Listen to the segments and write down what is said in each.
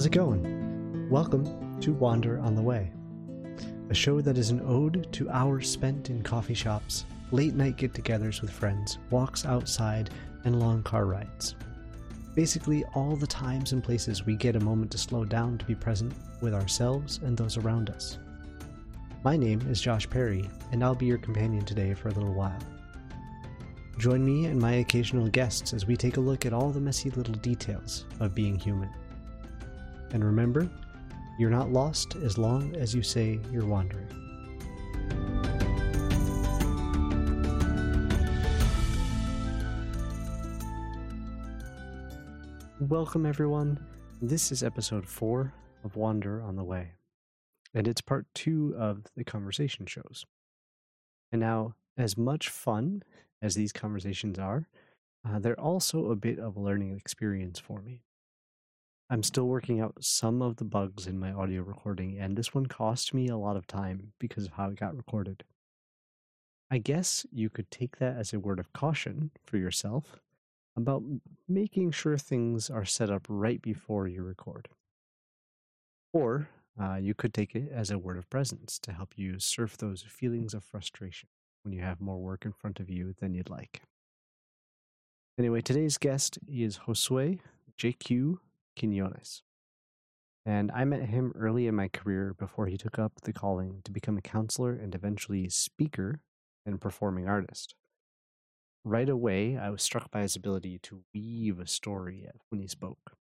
How's it going? Welcome to Wander on the Way, a show that is an ode to hours spent in coffee shops, late night get togethers with friends, walks outside, and long car rides. Basically, all the times and places we get a moment to slow down to be present with ourselves and those around us. My name is Josh Perry, and I'll be your companion today for a little while. Join me and my occasional guests as we take a look at all the messy little details of being human. And remember, you're not lost as long as you say you're wandering. Welcome, everyone. This is episode four of Wander on the Way, and it's part two of the conversation shows. And now, as much fun as these conversations are, uh, they're also a bit of a learning experience for me. I'm still working out some of the bugs in my audio recording, and this one cost me a lot of time because of how it got recorded. I guess you could take that as a word of caution for yourself about making sure things are set up right before you record. Or uh, you could take it as a word of presence to help you surf those feelings of frustration when you have more work in front of you than you'd like. Anyway, today's guest is Josué JQ Quiñones. And I met him early in my career before he took up the calling to become a counselor and eventually speaker and performing artist. Right away, I was struck by his ability to weave a story when he spoke.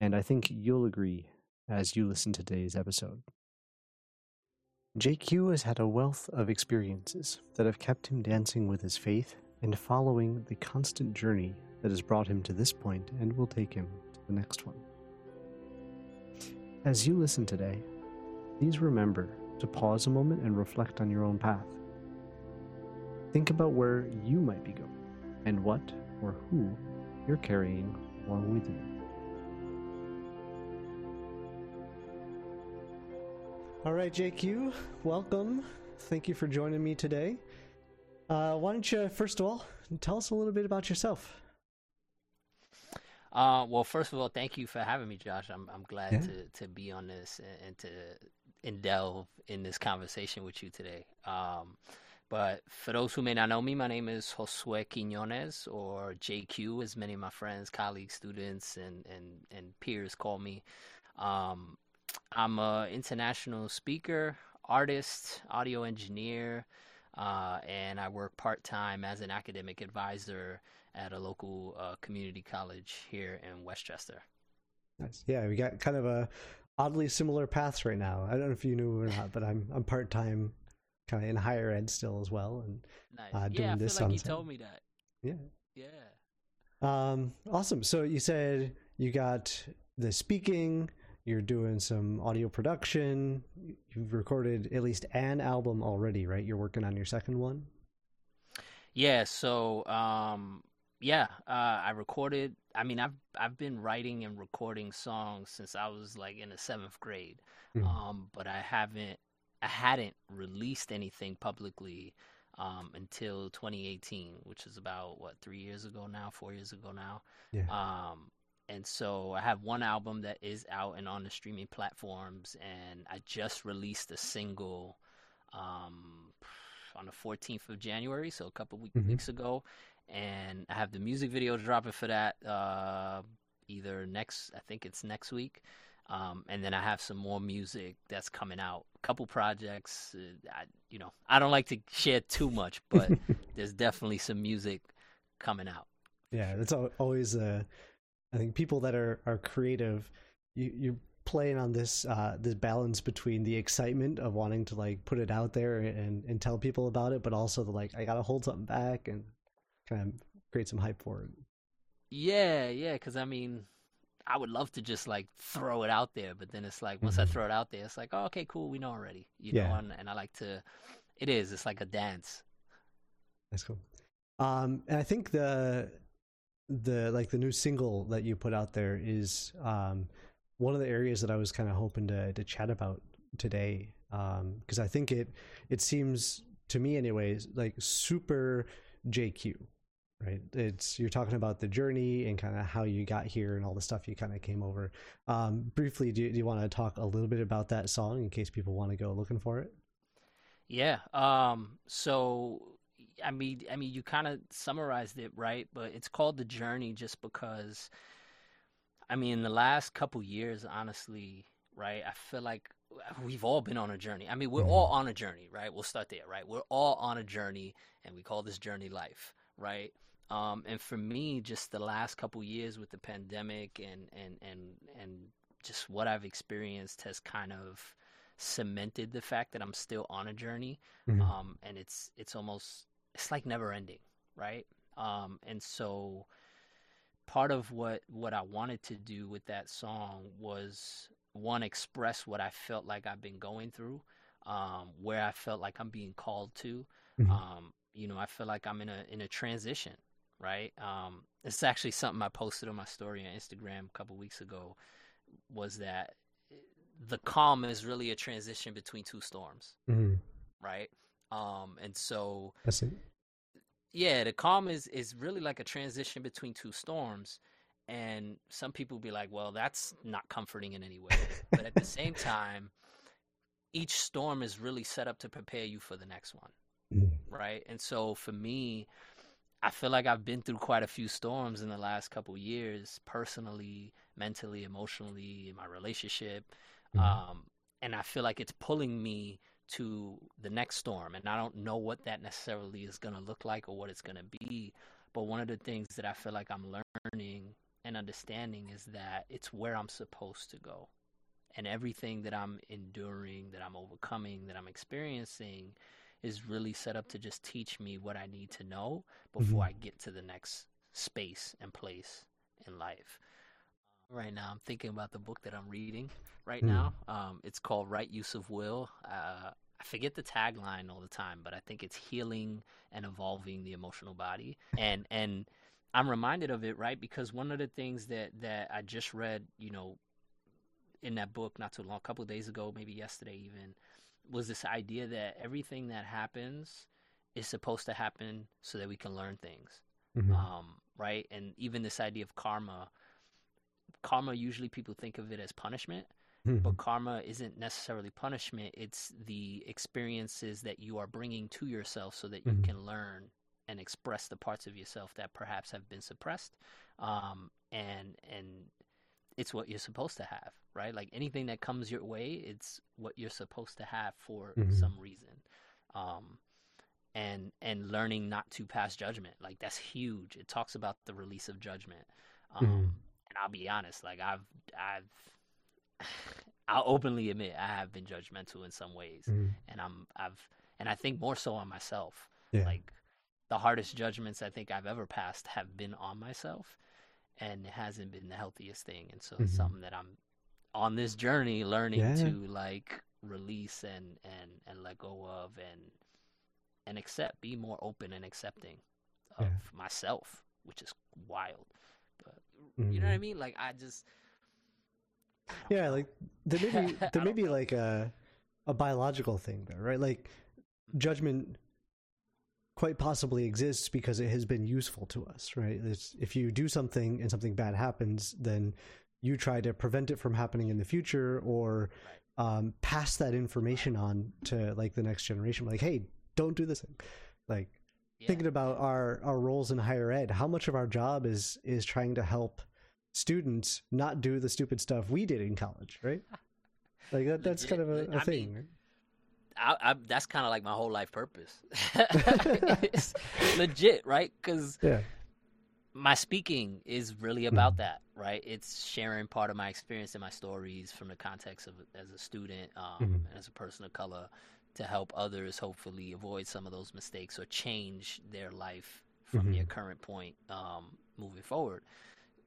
And I think you'll agree as you listen to today's episode. JQ has had a wealth of experiences that have kept him dancing with his faith and following the constant journey that has brought him to this point and will take him the next one. As you listen today, please remember to pause a moment and reflect on your own path. Think about where you might be going and what or who you're carrying along with you. All right, JQ, welcome. Thank you for joining me today. Uh, why don't you, first of all, tell us a little bit about yourself? Uh, well, first of all, thank you for having me, Josh. I'm I'm glad yeah. to to be on this and, and to delve in this conversation with you today. Um, but for those who may not know me, my name is Josué Quiñones, or JQ, as many of my friends, colleagues, students, and and and peers call me. Um, I'm an international speaker, artist, audio engineer, uh, and I work part time as an academic advisor at a local uh, community college here in Westchester. Nice. Yeah, we got kind of a oddly similar paths right now. I don't know if you knew or not, but I'm I'm part time, kind of in higher ed still as well, and nice. uh, doing yeah, I this. Feel like you told me that. Yeah. Yeah. Um. Awesome. So you said you got the speaking you're doing some audio production. You've recorded at least an album already, right? You're working on your second one. Yeah. So, um, yeah, uh, I recorded. I mean, I've I've been writing and recording songs since I was like in the seventh grade, mm-hmm. um, but I haven't, I hadn't released anything publicly um, until 2018, which is about what three years ago now, four years ago now. Yeah. Um, and so I have one album that is out and on the streaming platforms, and I just released a single um, on the 14th of January, so a couple week, mm-hmm. weeks ago, and I have the music video dropping for that uh, either next, I think it's next week, um, and then I have some more music that's coming out. A couple projects, uh, I, you know, I don't like to share too much, but there's definitely some music coming out. Yeah, that's always a I think people that are are creative, you you're playing on this uh this balance between the excitement of wanting to like put it out there and and tell people about it, but also the like I gotta hold something back and kind of create some hype for it. Yeah, yeah, because I mean, I would love to just like throw it out there, but then it's like once mm-hmm. I throw it out there, it's like, oh, okay, cool, we know already, you yeah. know, and, and I like to. It is. It's like a dance. That's cool. Um, and I think the the like the new single that you put out there is um, one of the areas that I was kind of hoping to to chat about today um, because um, I think it it seems to me anyways like super JQ right? It's you're talking about the journey and kind of how you got here and all the stuff you kind of came over. Um, briefly, do, do you want to talk a little bit about that song in case people want to go looking for it? Yeah. Um, so I mean, I mean, you kind of summarized it right, but it's called the journey just because. I mean, in the last couple years, honestly, right? I feel like we've all been on a journey. I mean, we're all on a journey, right? We'll start there, right? We're all on a journey, and we call this journey life, right? Um, and for me, just the last couple years with the pandemic and and and and just what I've experienced has kind of cemented the fact that I'm still on a journey, mm-hmm. um, and it's it's almost it's like never ending, right? Um, and so part of what what I wanted to do with that song was one express what I felt like I've been going through, um, where I felt like I'm being called to. Mm-hmm. Um, you know, I feel like I'm in a in a transition, right? Um, it's actually something I posted on my story on Instagram a couple weeks ago. Was that the calm is really a transition between two storms, mm-hmm. right? Um, and so That's it. yeah, the calm is is really like a transition between two storms. And some people be like, well, that's not comforting in any way. but at the same time, each storm is really set up to prepare you for the next one. Mm. Right. And so for me, I feel like I've been through quite a few storms in the last couple years, personally, mentally, emotionally, in my relationship. Mm. Um, and I feel like it's pulling me to the next storm. And I don't know what that necessarily is going to look like or what it's going to be. But one of the things that I feel like I'm learning and understanding is that it's where I'm supposed to go. And everything that I'm enduring, that I'm overcoming, that I'm experiencing is really set up to just teach me what I need to know before mm-hmm. I get to the next space and place in life. Right now, I'm thinking about the book that I'm reading right mm. now. Um, it's called Right Use of Will. Uh, I forget the tagline all the time, but I think it's healing and evolving the emotional body. And and I'm reminded of it, right? Because one of the things that that I just read, you know, in that book not too long, a couple days ago, maybe yesterday even, was this idea that everything that happens is supposed to happen so that we can learn things, mm-hmm. um, right? And even this idea of karma, karma usually people think of it as punishment, mm-hmm. but karma isn't necessarily punishment. It's the experiences that you are bringing to yourself so that you mm-hmm. can learn and express the parts of yourself that perhaps have been suppressed um, and and it's what you're supposed to have right like anything that comes your way it's what you're supposed to have for mm-hmm. some reason um, and and learning not to pass judgment like that's huge it talks about the release of judgment um, mm-hmm. and i'll be honest like i've i've i'll openly admit i have been judgmental in some ways mm-hmm. and i'm i've and i think more so on myself yeah. like the hardest judgments I think I've ever passed have been on myself, and it hasn't been the healthiest thing. And so mm-hmm. it's something that I'm on this journey learning yeah. to like release and and and let go of and and accept, be more open and accepting of yeah. myself, which is wild. But mm-hmm. you know what I mm-hmm. mean? Like I just yeah, know. like there may be there may be know. like a a biological thing there, right? Like judgment quite possibly exists because it has been useful to us, right? It's, if you do something and something bad happens, then you try to prevent it from happening in the future or um, pass that information on to like the next generation. Like, hey, don't do this. Like yeah. thinking about our our roles in higher ed, how much of our job is is trying to help students not do the stupid stuff we did in college, right? Like that, that's kind of a, a thing. Mean, I, I, that's kind of like my whole life purpose. it's legit, right? Because yeah. my speaking is really about mm that, right? It's sharing part of my experience and my stories from the context of as a student um, mm and as a person of color to help others hopefully avoid some of those mistakes or change their life from mm-hmm. their current point um, moving forward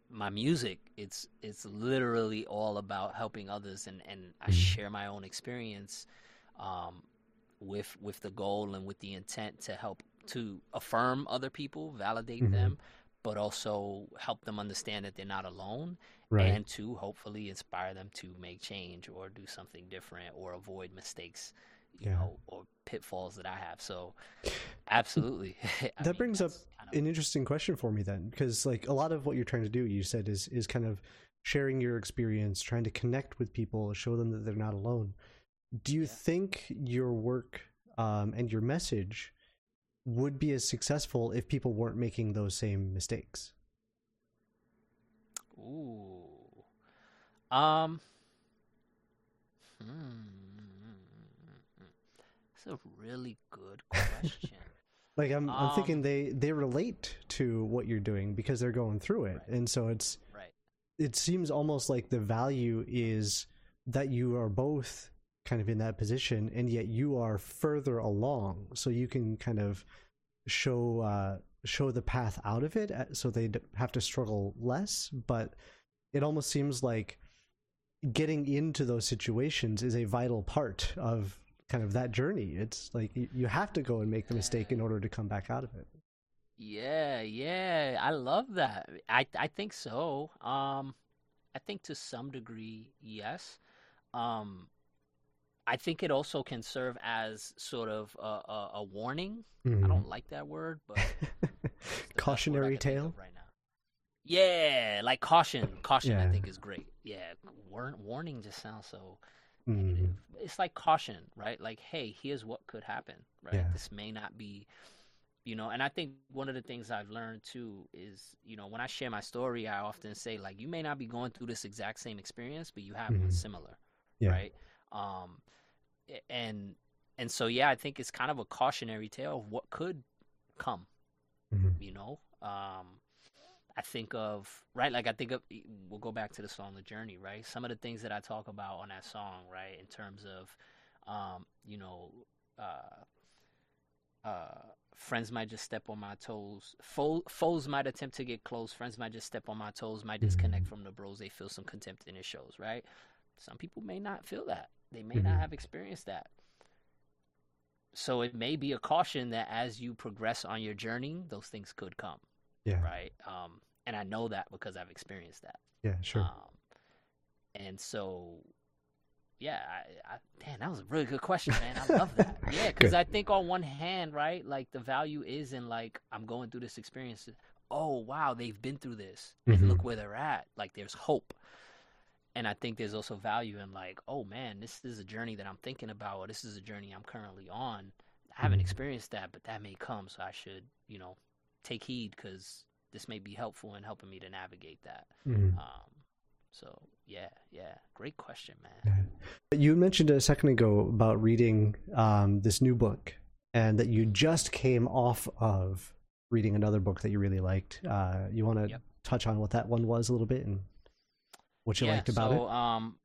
my music it's it's literally all about helping others and and I mm-hmm. share my own experience um, with with the goal and with the intent to help to affirm other people, validate mm-hmm. them, but also help them understand that they're not alone, right. and to hopefully inspire them to make change or do something different or avoid mistakes, you yeah. know, or pitfalls that I have. So, absolutely. that mean, brings up. Kind an interesting question for me then, because like a lot of what you're trying to do, you said is is kind of sharing your experience, trying to connect with people, show them that they're not alone. Do you yeah. think your work um, and your message would be as successful if people weren't making those same mistakes? Ooh. Um. Hmm. That's a really good question. like I'm, I'm um, thinking they they relate to what you're doing because they're going through it, right. and so it's right. It seems almost like the value is that you are both kind of in that position, and yet you are further along, so you can kind of show uh, show the path out of it, uh, so they'd have to struggle less. But it almost seems like getting into those situations is a vital part of kind of that journey. It's like you have to go and make the mistake in order to come back out of it. Yeah, yeah, I love that. I I think so. Um, I think to some degree, yes. Um, I think it also can serve as sort of a, a, a warning. Mm-hmm. I don't like that word, but cautionary tale right now. Yeah, like caution. Caution, yeah. I think, is great. Yeah, war- warning just sounds so mm-hmm. It's like caution, right? Like, hey, here's what could happen, right? Yeah. This may not be, you know. And I think one of the things I've learned too is, you know, when I share my story, I often say like, you may not be going through this exact same experience, but you have mm-hmm. one similar, yeah. right? Um, and and so yeah, I think it's kind of a cautionary tale of what could come, mm-hmm. you know. Um, I think of right, like I think of we'll go back to the song "The Journey," right? Some of the things that I talk about on that song, right, in terms of, um, you know, uh, uh, friends might just step on my toes. Fo- foes might attempt to get close. Friends might just step on my toes. Might disconnect mm-hmm. from the bros. They feel some contempt in it shows, right? Some people may not feel that. They may mm-hmm. not have experienced that. So it may be a caution that as you progress on your journey, those things could come. Yeah. Right. Um, and I know that because I've experienced that. Yeah, sure. Um, and so, yeah, I, I, man, that was a really good question, man. I love that. Yeah, because I think on one hand, right, like the value is in like I'm going through this experience. Oh wow, they've been through this, and mm-hmm. look where they're at. Like there's hope. And I think there's also value in like, oh man, this is a journey that I'm thinking about, or this is a journey I'm currently on. I haven't mm-hmm. experienced that, but that may come, so I should, you know, take heed because this may be helpful in helping me to navigate that. Mm-hmm. Um, so yeah, yeah, great question, man. You mentioned a second ago about reading um, this new book, and that you just came off of reading another book that you really liked. Uh, you want to yep. touch on what that one was a little bit and what you yeah, liked about so, it? Um,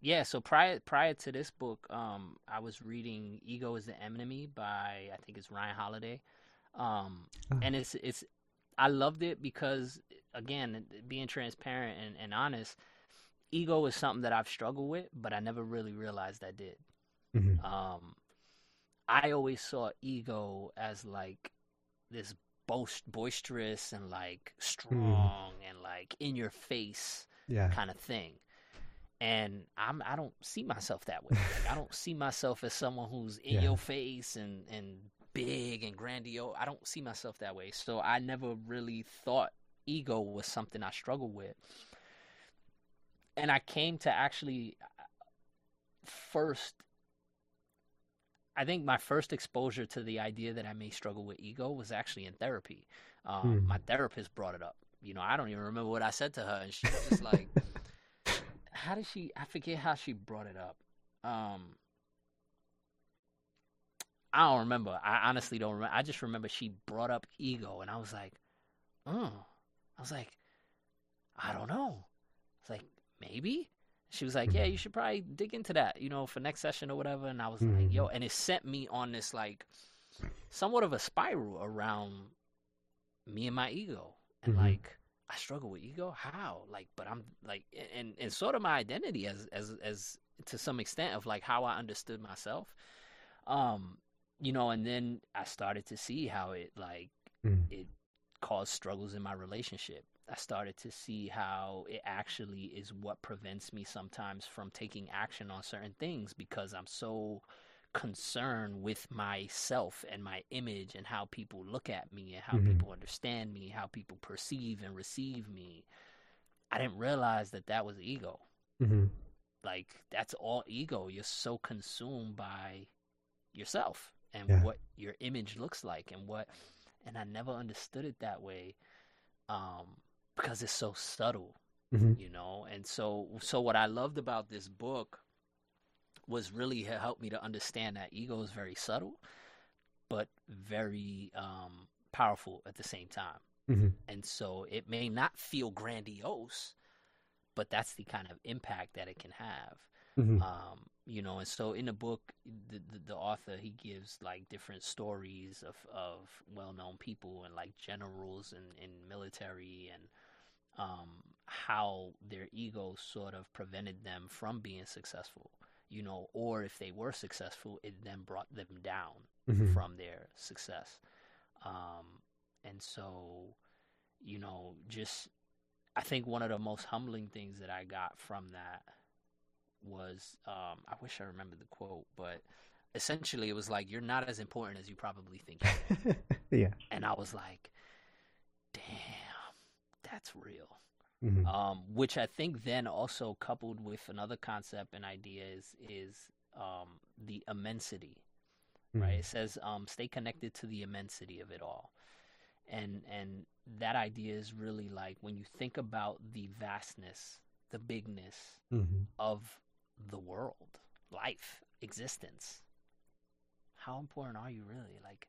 yeah, so prior prior to this book, um, I was reading "Ego Is the Enemy" by I think it's Ryan Holiday, um, oh. and it's it's I loved it because again, being transparent and, and honest, ego is something that I've struggled with, but I never really realized I did. Mm-hmm. Um, I always saw ego as like this boast, boisterous and like mm. strong mm. and like in your face yeah. kind of thing. And I'm I don't see myself that way. Like, I don't see myself as someone who's in yeah. your face and and big and grandiose. I don't see myself that way. So I never really thought ego was something I struggled with. And I came to actually first I think my first exposure to the idea that I may struggle with ego was actually in therapy. Um, hmm. My therapist brought it up. You know, I don't even remember what I said to her, and she was just like, "How did she? I forget how she brought it up." Um, I don't remember. I honestly don't remember. I just remember she brought up ego, and I was like, "Oh," I was like, "I don't know." It's like maybe. She was like, "Yeah, you should probably dig into that, you know, for next session or whatever." And I was mm-hmm. like, "Yo," and it sent me on this like somewhat of a spiral around me and my ego, and mm-hmm. like I struggle with ego. How? Like, but I'm like, and and sort of my identity as as as to some extent of like how I understood myself. Um, you know, and then I started to see how it like mm. it caused struggles in my relationship. I started to see how it actually is what prevents me sometimes from taking action on certain things because I'm so concern with myself and my image and how people look at me and how Mhm. people understand me, how people perceive and receive me. I didn't realize that that was ego. hmm Like that's all ego. You're so consumed by yourself and Yeah. what your image looks like and what and I never understood it that way um because it's so subtle hmm you know and so so what i loved about this book was really helped me to understand that ego is very subtle but very um powerful at the same time. Hmm and so it may not feel grandiose but that's the kind of impact that it can have. Hmm um you know and so in the book the, the, the author he gives like different stories of of well-known people and like generals and in military and um how their ego sort of prevented them from being successful you know or if they were successful it then brought them down hmm from their success um and so you know just i think one of the most humbling things that i got from that was um I wish I remembered the quote, but essentially it was like you're not as important as you probably think. you are." yeah. and I was like, damn, that's real. Hmm Um which I think then also coupled with another concept and idea is is um the immensity, right? It says um stay connected to the immensity of it all. And and that idea is really like when you think about the vastness, the bigness hmm of the world, life, existence. How important are you really? Like,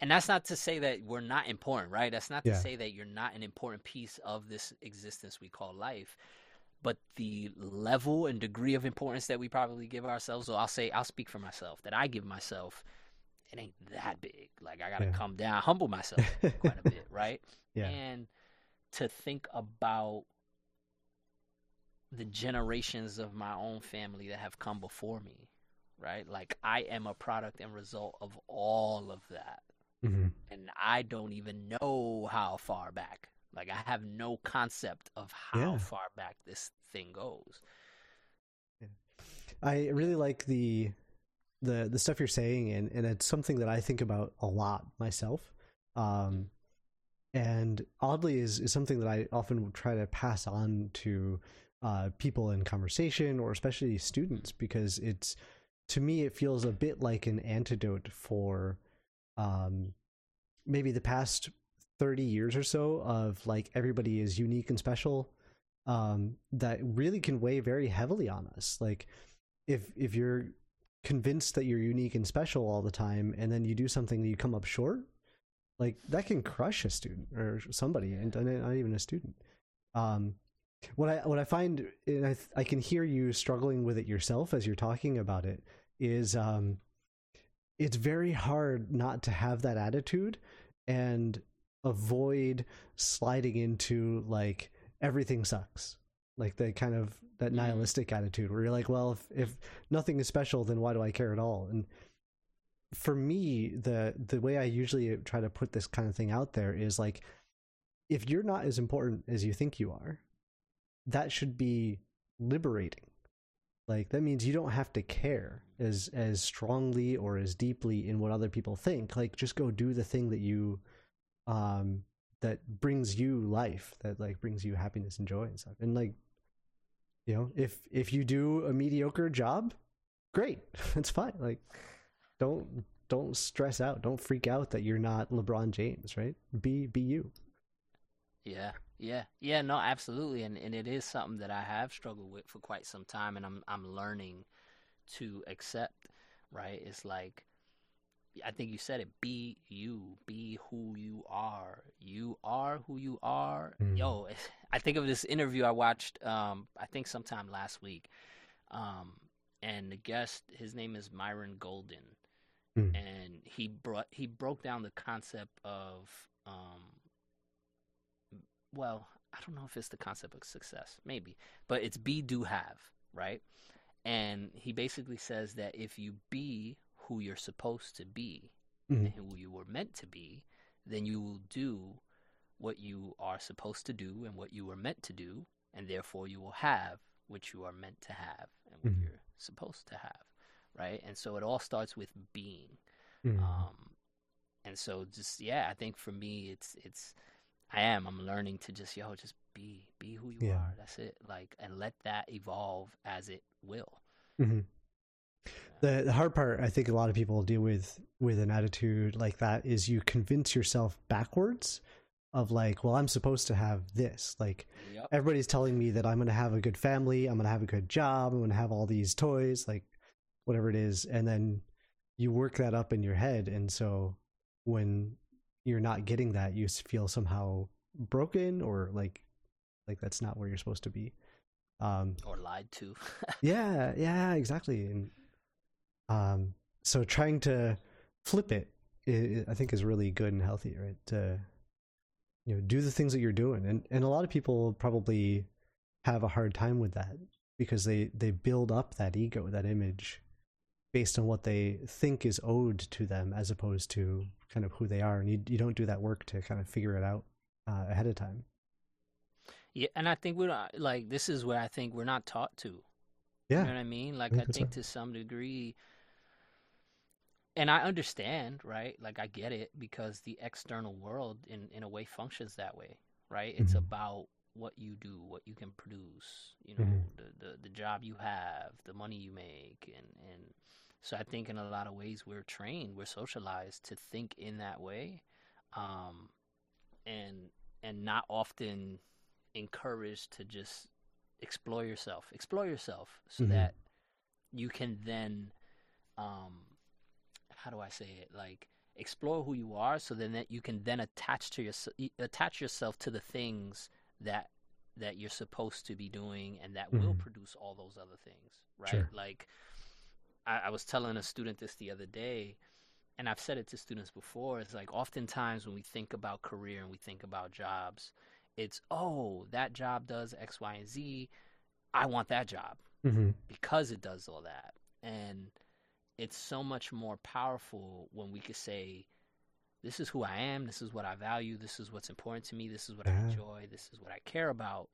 and that's not to say that we're not important, right? That's not to Yeah. say that you're not an important piece of this existence we call life. But the level and degree of importance that we probably give ourselves, so I'll say, I'll speak for myself, that I give myself, it ain't that big. Like, I got to Yeah. come down, humble myself quite a bit, right? yeah. and to think about the generations of my own family that have come before me right like i am a product and result of all of that hmm and i don't even know how far back like i have no concept of how Yeah. far back this thing goes I really like the the the stuff you're saying, and and it's something that I think about a lot myself. Um, and oddly, is is something that I often try to pass on to uh, people in conversation, or especially students, because it's to me it feels a bit like an antidote for um, maybe the past 30 years or so of like everybody is unique and special um, that really can weigh very heavily on us. Like if if you're convinced that you're unique and special all the time and then you do something that you come up short like that can crush a student or somebody and not even a student. Um what i what i find and i i can hear you struggling with it yourself as you're talking about it is um it's very hard not to have that attitude and avoid sliding into like everything sucks. Like the kind of that Mhm. nihilistic attitude where you're like well if, if nothing is special then why do i care at all? And for me the the way i usually try to put this kind of thing out there is like if you're not as important as you think you are that should be liberating like that means you don't have to care as as strongly or as deeply in what other people think. Like just go do the thing that you um that brings you life that like brings you happiness and joy and stuff. And like you know if if you do a mediocre job great that's fine. Like don't don't stress out. Don't freak out that you're not lebron james right? Be be you. Yeah, yeah, yeah. No, absolutely, and and it is something that I have struggled with for quite some time, and I'm I'm learning to accept. Right? It's like I think you said it. Be you. Be who you are. You are who you are. Mm. Yo, I think of this interview I watched. Um, I think sometime last week. Um, and the guest, his name is Myron Golden, Mm. and he brought he broke down the concept of um well, I don't know if it's the concept of success, maybe, but it's be, do, have, right? And he basically says that if you be who you're supposed to be Mhm. and who you were meant to be, then you will do what you are supposed to do and what you were meant to do, and therefore you will have what you are meant to have and what Mhm. you're supposed to have, right? And so it all starts with being. Mm. Um, and so just yeah, I think for me, it's it's I am I'm learning to just yo just be be who you Yeah. are. That's it. Like and let that evolve as it will. Mhm. The the hard part I think a lot of people deal with with an attitude like that is you convince yourself backwards of like, well, I'm supposed to have this. Like Yep. everybody's telling me that I'm going to have a good family, I'm going to have a good job, I'm going to have all these toys, like whatever it is, and then you work that up in your head and so when you're not getting that, you feel somehow broken or like like that's not where you're supposed to be. Um Or lied to. yeah, yeah, exactly. And um, so trying to flip it, i I think, is really good and healthy, right? To you know, do the things that you're doing, and and a lot of people probably have a hard time with that because they they build up that ego, that image, based on what they think is owed to them, as opposed to kind of who they are, and you you don't do that work to kind of figure it out uh, ahead of time. yeah, and I think we're not like this is where I think we're not taught to. Yeah, You know what I mean? Like think I think to some degree and I understand, right? Like I get it because the external world in in a way functions that way, right? It's Mhm. about what you do, what you can produce, you know, Mhm. the, the the job you have, the money you make and and so I think in a lot of ways we're trained, we're socialized to think in that way. Um and and not often encouraged to just explore yourself explore yourself so Mhm. that you can then um how do i say it like explore who you are so then that you can then attach to your attach yourself to the things that that you're supposed to be doing and that will Mhm. produce all those other things right Sure. like I, I was telling a student this the other day and I've said it to students before, it's like oftentimes when we think about career and we think about jobs, it's oh, that job does X, Y, and Z. I want that job hmm because it does all that. And it's so much more powerful when we could say, This is who I am, this is what I value, this is what's important to me, this is what I enjoy, this is what I care about.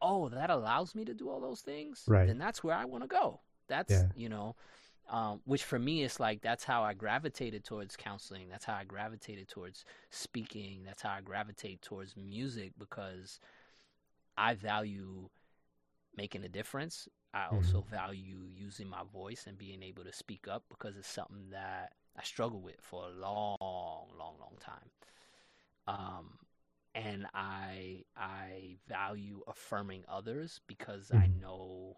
Oh, that allows me to do all those things? Right. Then that's where I want to go. That's Yeah. you know, um, which for me is like that's how I gravitated towards counseling. That's how I gravitated towards speaking. That's how I gravitate towards music because I value making a difference. I also value using my voice and being able to speak up because it's something that I struggled with for a long, long, long time. Um, and I I value affirming others because I Mhm. know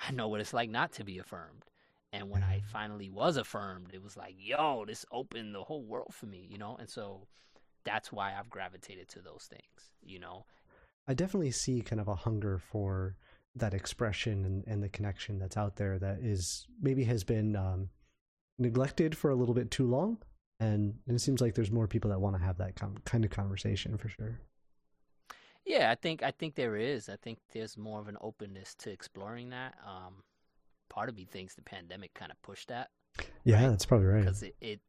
I know what it's like not to be affirmed. And when I Mhm. finally was affirmed, it was like, yo, this opened the whole world for me, you know? And so that's why I've gravitated to those things, you know? I definitely see kind of a hunger for that expression and, and the connection that's out there that is maybe has been um, neglected for a little bit too long. And it seems like there's more people that want to have that com- kind of conversation for sure. Yeah, I think I think there is. I think there's more of an openness to exploring that. Um, part of me thinks the pandemic kind of pushed that Yeah, Right. that's probably right. because it, it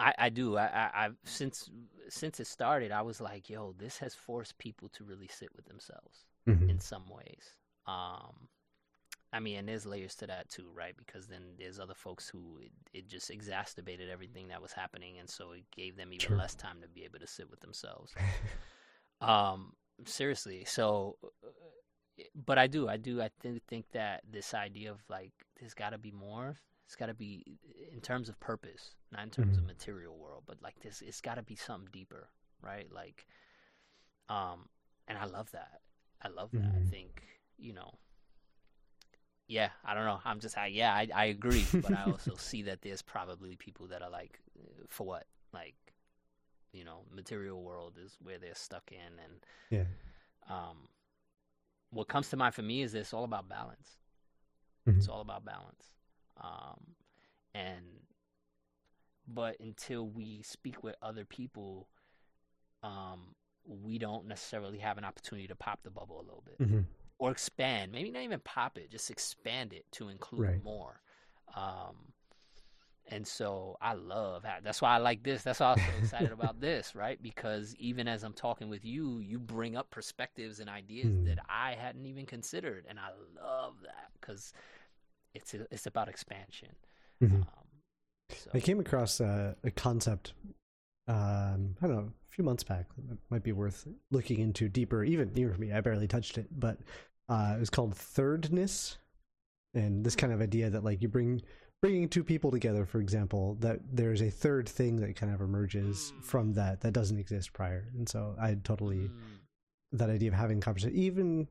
I, I do. I, I, I've since since it started, I was like, yo, this has forced people to really sit with themselves Mhm. in some ways. Um, I mean, and there's layers to that too, right? Because then there's other folks who it, it just exacerbated everything that was happening, and so it gave them even Sure. less time to be able to sit with themselves. Um, seriously. So, but I do, I do, I think think that this idea of like there's got to be more. It's got to be in terms of purpose, not in terms of Mhm. material world, but like this. It's got to be something deeper, right? Like, um, and I love that. I love that. I Mhm. think you know. Yeah, I don't know. I'm just, I, yeah, I, I agree, but I also see that there's probably people that are like, for what, like, you know, material world is where they're stuck in, and yeah. um, what comes to mind for me is it's all about balance. Mhm. It's all about balance. Um, and but until we speak with other people, um, we don't necessarily have an opportunity to pop the bubble a little bit Mhm. or expand. Maybe not even pop it, just expand it to include Right. more. Um, and so I love how, that's why I like this. That's why I'm so excited about this, right? Because even as I'm talking with you, you bring up perspectives and ideas Hmm. that I hadn't even considered, and I love that because it's a, it's about expansion. Mm-hmm. Um, so. I came across a, a concept. Um, I don't know, a few months back. It might be worth looking into deeper. Even for me, I barely touched it, but uh, it was called thirdness, and this kind of idea that like you bring bringing two people together, for example, that there's a third thing that kind of emerges mm. from that that doesn't exist prior. And so I totally mm. that idea of having conversation, even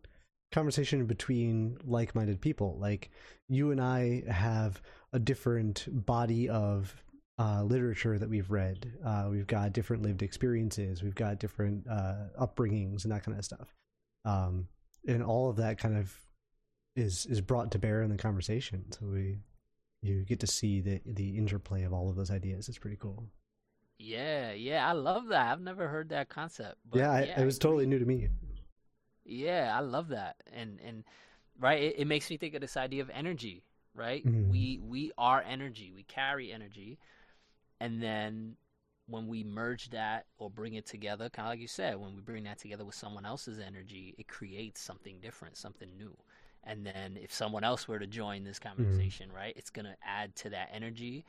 conversation between like-minded people. Like you and I have a different body of uh, literature that we've read. Uh, we've got different lived experiences. We've got different uh, upbringings and that kind of stuff. Um, and all of that kind of is is brought to bear in the conversation. So we you get to see the the interplay of all of those ideas. It's pretty cool. Yeah, yeah, I love that. I've never heard that concept. yeah, I, yeah, it was totally new to me. Yeah, I love that, and and right, it, it makes me think of this idea of energy. Right, mm-hmm. we we are energy. We carry energy, and then when we merge that or bring it together, kind of like you said, when we bring that together with someone else's energy, it creates something different, something new and then if someone else were to join this mm-hmm. conversation mm-hmm. right it's going to add to that energy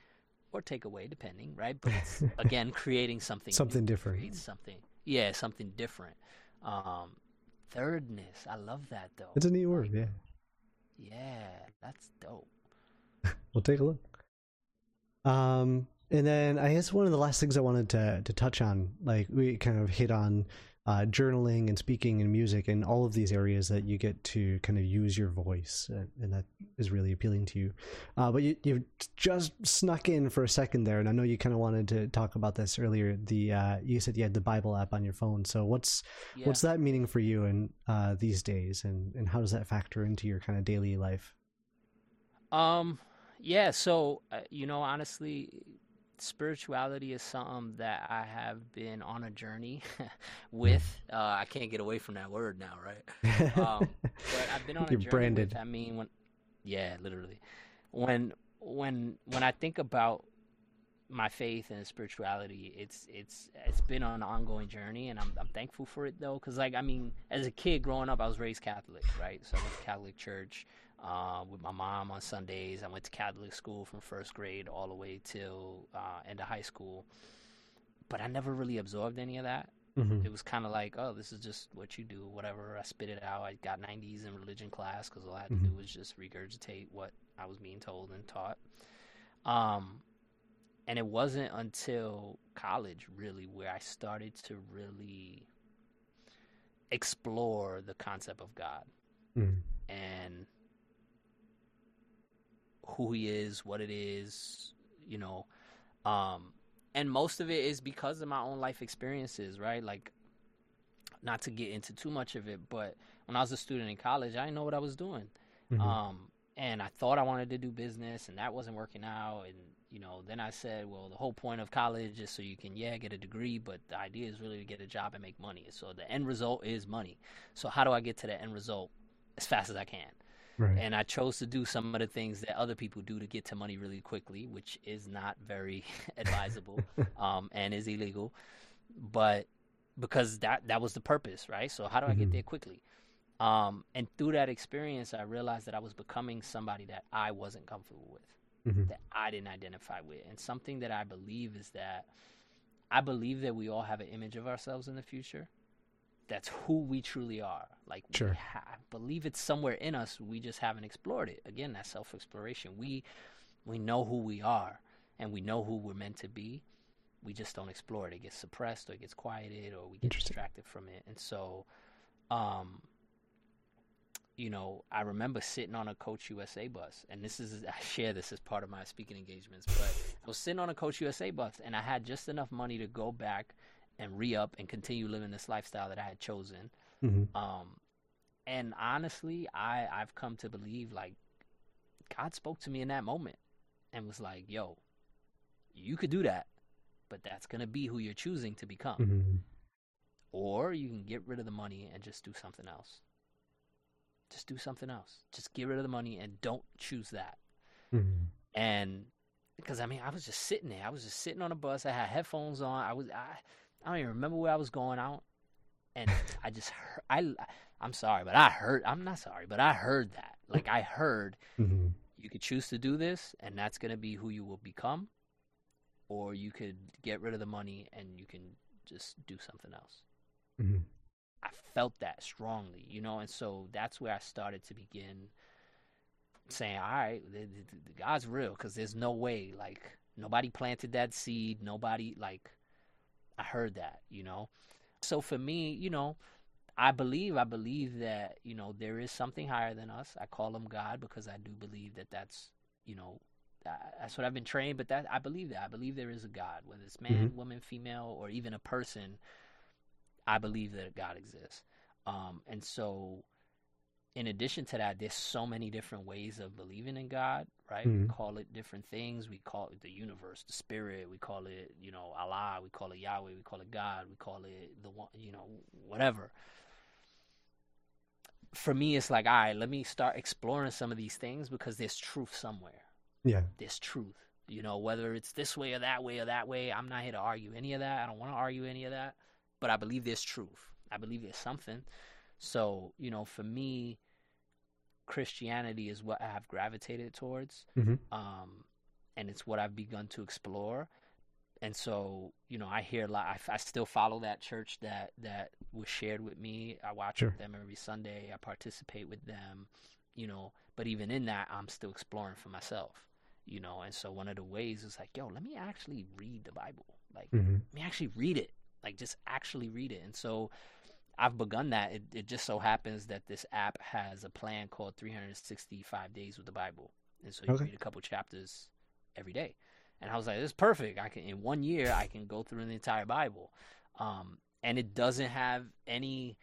or take away depending right? But it's again creating something something different. something yeah something different. Um thirdness i love that though. It's a neat word yeah. yeah that's dope. We'll take a look. Um and then i guess one of the last things i wanted to to touch on like we kind of hit on uh, journaling and speaking and music and all of these areas that you get to kind of use your voice and, and that is really appealing to you. Uh, but you, you just snuck in for a second there and i know you kind of wanted to talk about this earlier. The uh, you said you had the bible app on your phone. So what's yeah. what's that meaning for you in uh, these days and, and how does that factor into your kind of daily life? Um yeah so uh, you know honestly spirituality is something that I have been on a journey with. Uh, I can't get away from that word now, right? Um, but I've been on You're a journey. Branded. With, I mean, when yeah, literally, when when when I think about my faith and spirituality, it's it's it's been an ongoing journey, and I'm I'm thankful for it though, because like I mean, as a kid growing up, I was raised Catholic, right? So I went to Catholic church uh, with my mom on Sundays. I went to Catholic school from first grade all the way till uh, end of high school. But I never really absorbed any of that. Mm-hmm. It was kind of like, oh, this is just what you do, whatever. I spit it out. I got 90s in religion class because all I had to mm-hmm. do was just regurgitate what I was being told and taught. Um, and it wasn't until college, really, where I started to really explore the concept of God. Mm-hmm. And who he is, what it is, you know. Um, and most of it is because of my own life experiences, right? Like, not to get into too much of it, but when I was a student in college, I didn't know what I was doing. Mm-hmm. Um, and I thought I wanted to do business, and that wasn't working out. And you know, then I said, well, the whole point of college is so you can, yeah, get a degree, but the idea is really to get a job and make money. So the end result is money. So how do I get to the end result as fast as I can? Right. And I chose to do some of the things that other people do to get to money really quickly, which is not very advisable um, and is illegal. But because that that was the purpose, right? So how do I mm-hmm. get there quickly? Um, and through that experience, I realized that I was becoming somebody that I wasn't comfortable with, mm-hmm. that I didn't identify with. And something that I believe is that I believe that we all have an image of ourselves in the future that's who we truly are. Like, sure. Ha- I believe it's somewhere in us. We just haven't explored it. Again, that self exploration. We we know who we are, and we know who we're meant to be. We just don't explore it. It gets suppressed, or it gets quieted, or we get distracted from it. And so, um, you know, I remember sitting on a Coach USA bus, and this is I share this as part of my speaking engagements. But I was sitting on a Coach USA bus, and I had just enough money to go back and re up and continue living this lifestyle that I had chosen. Mm-hmm. Um, and honestly, I I've come to believe like God spoke to me in that moment and was like, "Yo, you could do that, but that's gonna be who you're choosing to become." Mm-hmm. Or you can get rid of the money and just do something else. Just do something else. Just get rid of the money and don't choose that. Mm-hmm. And because I mean, I was just sitting there. I was just sitting on a bus. I had headphones on. I was I I don't even remember where I was going out, and I just heard, I I'm sorry, but I heard I'm not sorry, but I heard that like I heard mm-hmm. You could choose to do this, and that's going to be who you will become, or you could get rid of the money and you can just do something else. Mm-hmm. I felt that strongly, you know, and so that's where I started to begin saying, all right, the, the, the God's real because there's no way, like, nobody planted that seed. Nobody, like, I heard that, you know. So for me, you know, I believe, I believe that, you know, there is something higher than us. I call him God because I do believe that that's, you know, that's what I've been trained, but that I believe that. I believe there is a God, whether it's man, mm-hmm. woman, female, or even a person. I believe that God exists. Um, and so, in addition to that, there's so many different ways of believing in God, right? Mm-hmm. We call it different things. We call it the universe, the spirit. We call it, you know, Allah. We call it Yahweh. We call it God. We call it the one, you know, whatever. For me, it's like, all right, let me start exploring some of these things because there's truth somewhere. Yeah. There's truth. You know, whether it's this way or that way or that way, I'm not here to argue any of that. I don't want to argue any of that but I believe there's truth. I believe there's something. So, you know, for me, Christianity is what I have gravitated towards. Mm-hmm. Um, and it's what I've begun to explore. And so, you know, I hear a lot. I, I still follow that church that that was shared with me. I watch sure. them every Sunday. I participate with them. You know, but even in that, I'm still exploring for myself. You know, and so one of the ways is like, yo, let me actually read the Bible. Like, mm-hmm. let me actually read it like just actually read it. And so I've begun that. It, it just so happens that this app has a plan called 365 Days with the Bible. And so you okay. read a couple chapters every day. And I was like, this is perfect. I can in one year I can go through the entire Bible. Um, and it doesn't have any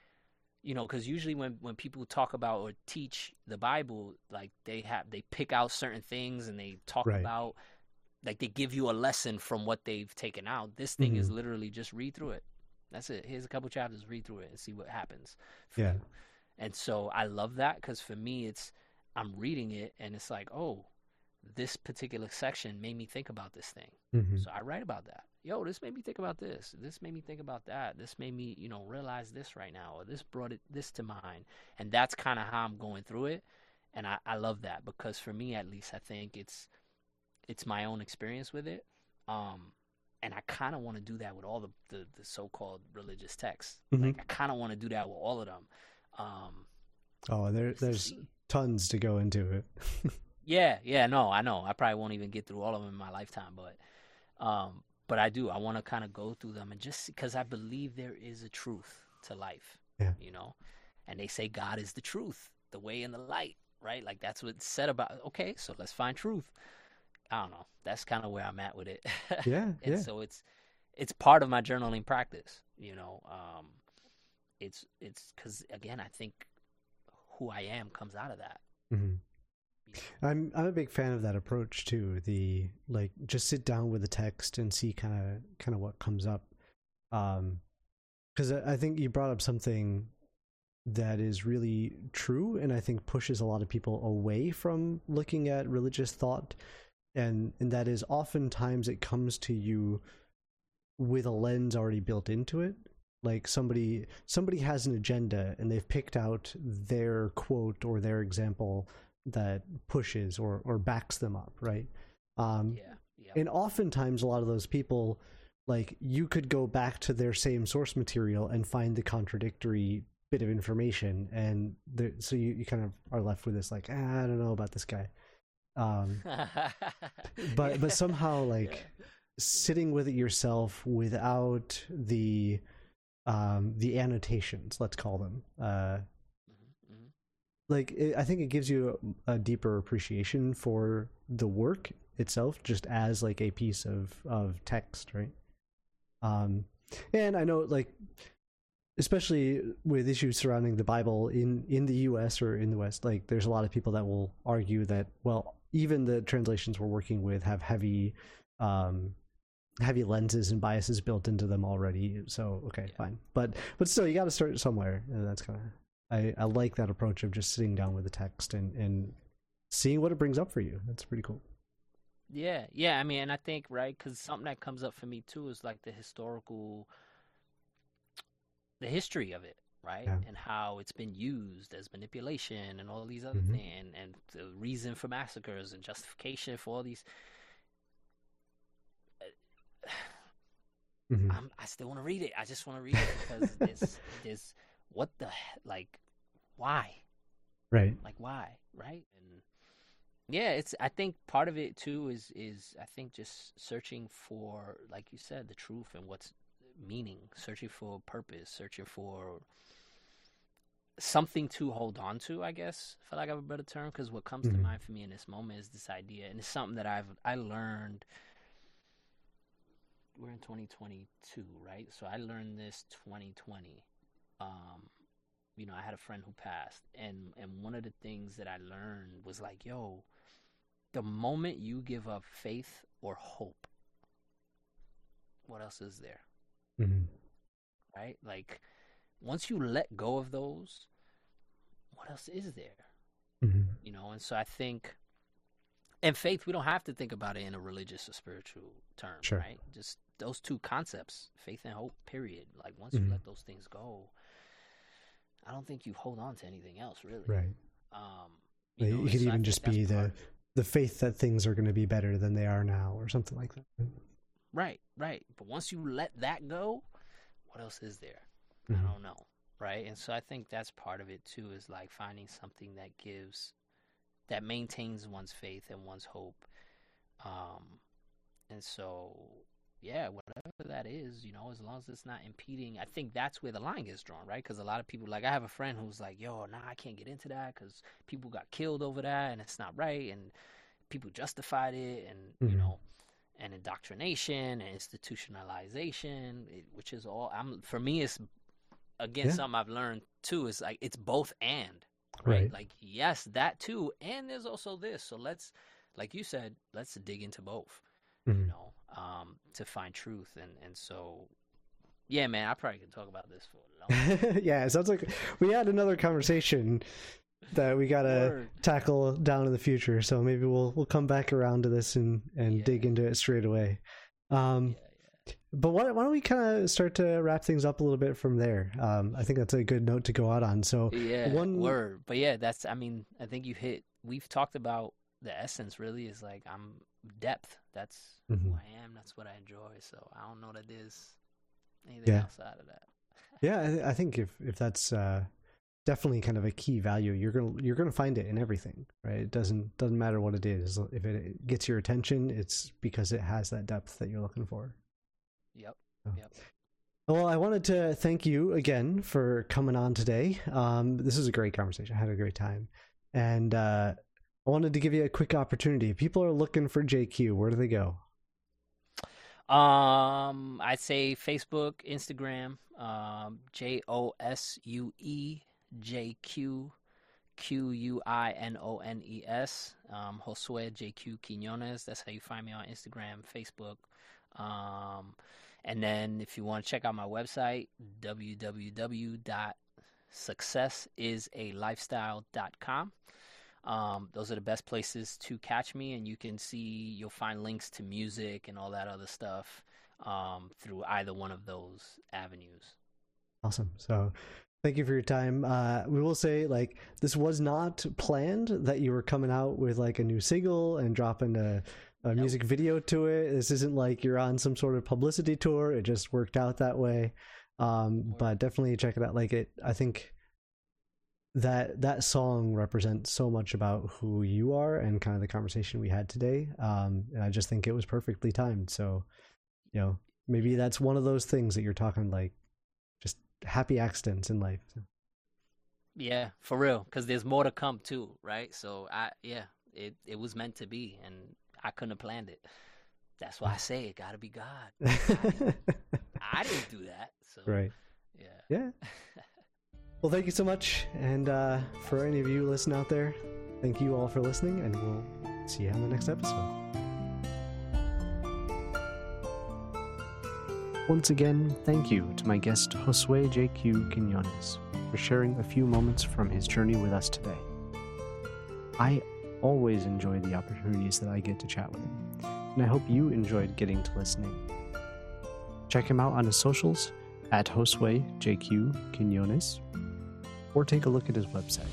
you know because usually when when people talk about or teach the bible like they have they pick out certain things and they talk right. about like they give you a lesson from what they've taken out. This thing mm-hmm. is literally just read through it. That's it. Here's a couple chapters. Read through it and see what happens. yeah. You. And so I love that because for me, it's I'm reading it and it's like, oh, this particular section made me think about this thing. Mm-hmm. So I write about that. Yo, this made me think about this. This made me think about that. This made me, you know, realize this right now, or this brought it this to mind. And that's kind of how I'm going through it. And I, I love that because for me, at least, I think it's it's my own experience with it. Um, and I kind of want to do that with all the, the, the so-called religious texts. Mm-hmm. Like I kind of want to do that with all of them. Um, oh, there, there's tons to go into it. yeah, yeah, no, I know. I probably won't even get through all of them in my lifetime, but, um, but I do. I want to kind of go through them and just because I believe there is a truth to life. Yeah. You know, and they say God is the truth, the way and the light, right? Like that's what's said about. Okay, so let's find truth. I don't know. That's kind of where I'm at with it. Yeah, and yeah. so it's it's part of my journaling practice. You know, um, it's it's because again, I think who I am comes out of that. Mm-hmm. I'm I'm a big fan of that approach too. The like just sit down with the text and see kind of kind of what comes up. Um, because I, I think you brought up something that is really true, and I think pushes a lot of people away from looking at religious thought and and that is oftentimes it comes to you with a lens already built into it. Like somebody somebody has an agenda and they've picked out their quote or their example that pushes or or backs them up right? Um yeah, yeah. and oftentimes a lot of those people like you could go back to their same source material and find the contradictory bit of information and the, so you, you kind of are left with this like ah, i don't know about this guy um, but but somehow like yeah. sitting with it yourself without the um, the annotations, let's call them. Uh, mm-hmm, mm-hmm. Like it, I think it gives you a, a, deeper appreciation for the work itself, just as like a piece of of text, right? Um, and I know like especially with issues surrounding the Bible in in the U.S. or in the West, like there's a lot of people that will argue that well, even the translations we're working with have heavy um, heavy lenses and biases built into them already. So okay, yeah. fine. But but still, you got to start somewhere, and that's kind of I, I like that approach of just sitting down with the text and and seeing what it brings up for you. That's pretty cool. Yeah, yeah. I mean, and I think right because something that comes up for me too is like the historical, the history of it. Right? Yeah. And how it's been used as manipulation and all these other Mhm. things, and, and the reason for massacres and justification for all these. Mhm. I'm, I still want to read it. I just want to read it because this, there's what the he- like, why? Right. like why right and yeah it's i think part of it too is is i think just searching for like you said the truth and what's meaning searching for purpose searching for something to hold on to i guess for lack of a better term because what comes to Mhm. mind for me in this moment is this idea and it's something that i've i learned we're in 2022 right so i learned this 2020 um you know, I had a friend who passed, and and one of the things that I learned was like, yo, the moment you give up faith or hope, what else is there, Mhm. right? Like, once you let go of those, what else is there, Mhm. you know? And so I think, and faith, we don't have to think about it in a religious or spiritual term, Sure. right? Just those two concepts, faith and hope. Period. Like once Mhm. you let those things go. I don't think you hold on to anything else, really. Right. Um, Like, know, it could so even just be the part of it. the faith that things are going to be better than they are now, or something like that. right, right. But once you let that go, what else is there? I Mhm. don't know, right? And so I think that's part of it too. Is like finding something that gives, that maintains one's faith and one's hope. Um, and so yeah, whatever that is, you know, as long as it's not impeding, I think that's where the line gets drawn, right? Because a lot of people, like I have a friend who's like, "Yo, nah, I can't get into that because people got killed over that, and it's not right, and people justified it, and you Mhm. know, and indoctrination and institutionalization, it, which is all. I'm for me, it's again Yeah. something I've learned too. Is like it's both and Right. Like yes, that too, and there's also this. So let's, like you said, let's dig into both you Mhm. know, um, to find truth. And, and so, yeah, man, I probably could talk about this for a long yeah, it sounds like we had another conversation that we gotta Word. tackle down in the future. So maybe we'll we'll come back around to this and and Yeah. dig into it straight away. Um, Yeah, But why, why don't we kind of start to wrap things up a little bit from there? Um, I think that's a good note to go out on. So yeah. One word. But yeah, that's, I mean, I think you hit, we've talked about the essence really is like, I'm depth. That's who Mhm. I am. That's what I enjoy. So I don't know that there's anything Yeah. outside of that. Yeah, I, I think if if that's uh, definitely kind of a key value, you're gonna you're gonna find it in everything, right? It doesn't doesn't matter what it is. If it gets your attention, it's because it has that depth that you're looking for. Yep. Oh. Yep. Well, I wanted to thank you again for coming on today. Um, this is a great conversation. I had a great time, and uh, I wanted to give you a quick opportunity. If people are looking for JQ, where do they go? Um, I'd say Facebook, Instagram, um, J O S U E J Q Q U I N O N E S. Um, Josué JQ Quiñones. That's how you find me on Instagram, Facebook. Um, and then if you want to check out my website, www.successisalifestyle.com. Um, those are the best places to catch me, and you can see you'll find links to music and all that other stuff um, through either one of those avenues. Awesome. So thank you for your time. Uh, we will say like this was not planned that you were coming out with like a new single and dropping a, a Nope. music video to it. This isn't like you're on some sort of publicity tour. It just worked out that way. Um, but definitely check it out. Like it, I think that that song represents so much about who you are and kind of the conversation we had today. Um, and I just think it was perfectly timed. So, you know, maybe that's one of those things that you're talking like just happy accidents in life. Yeah, for real, because there's more to come too, right? So I, yeah, it it was meant to be, and I couldn't have planned it. That's why I say it got to be God. I didn't do that, so right. yeah. Yeah. Well, thank you so much. And uh, for any of you listening out there, thank you all for listening, and we'll see you on the next episode. Once again, thank you to my guest Josué J.Q. Quiñones for sharing a few moments from his journey with us today. I always enjoy the opportunities that I get to chat with him, and I hope you enjoyed getting to listening. Check him out on his socials at Josué JQ Quiñones, or take a look at his website,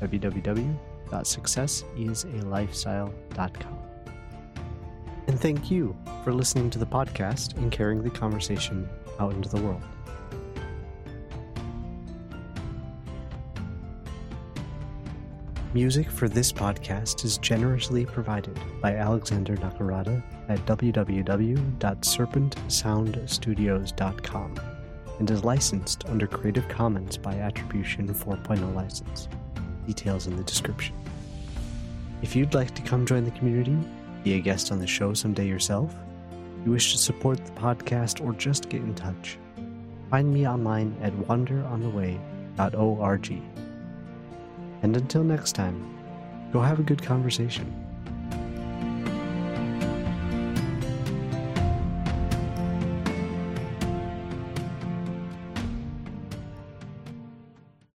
www.successisalifestyle.com. And thank you for listening to the podcast and carrying the conversation out into the world. Music for this podcast is generously provided by Alexander Nakarada at www.serpentsoundstudios.com and is licensed under Creative Commons by Attribution 4.0 license. Details in the description. If you'd like to come join the community, be a guest on the show someday yourself, you wish to support the podcast, or just get in touch, find me online at wanderontheway.org. And until next time, go have a good conversation.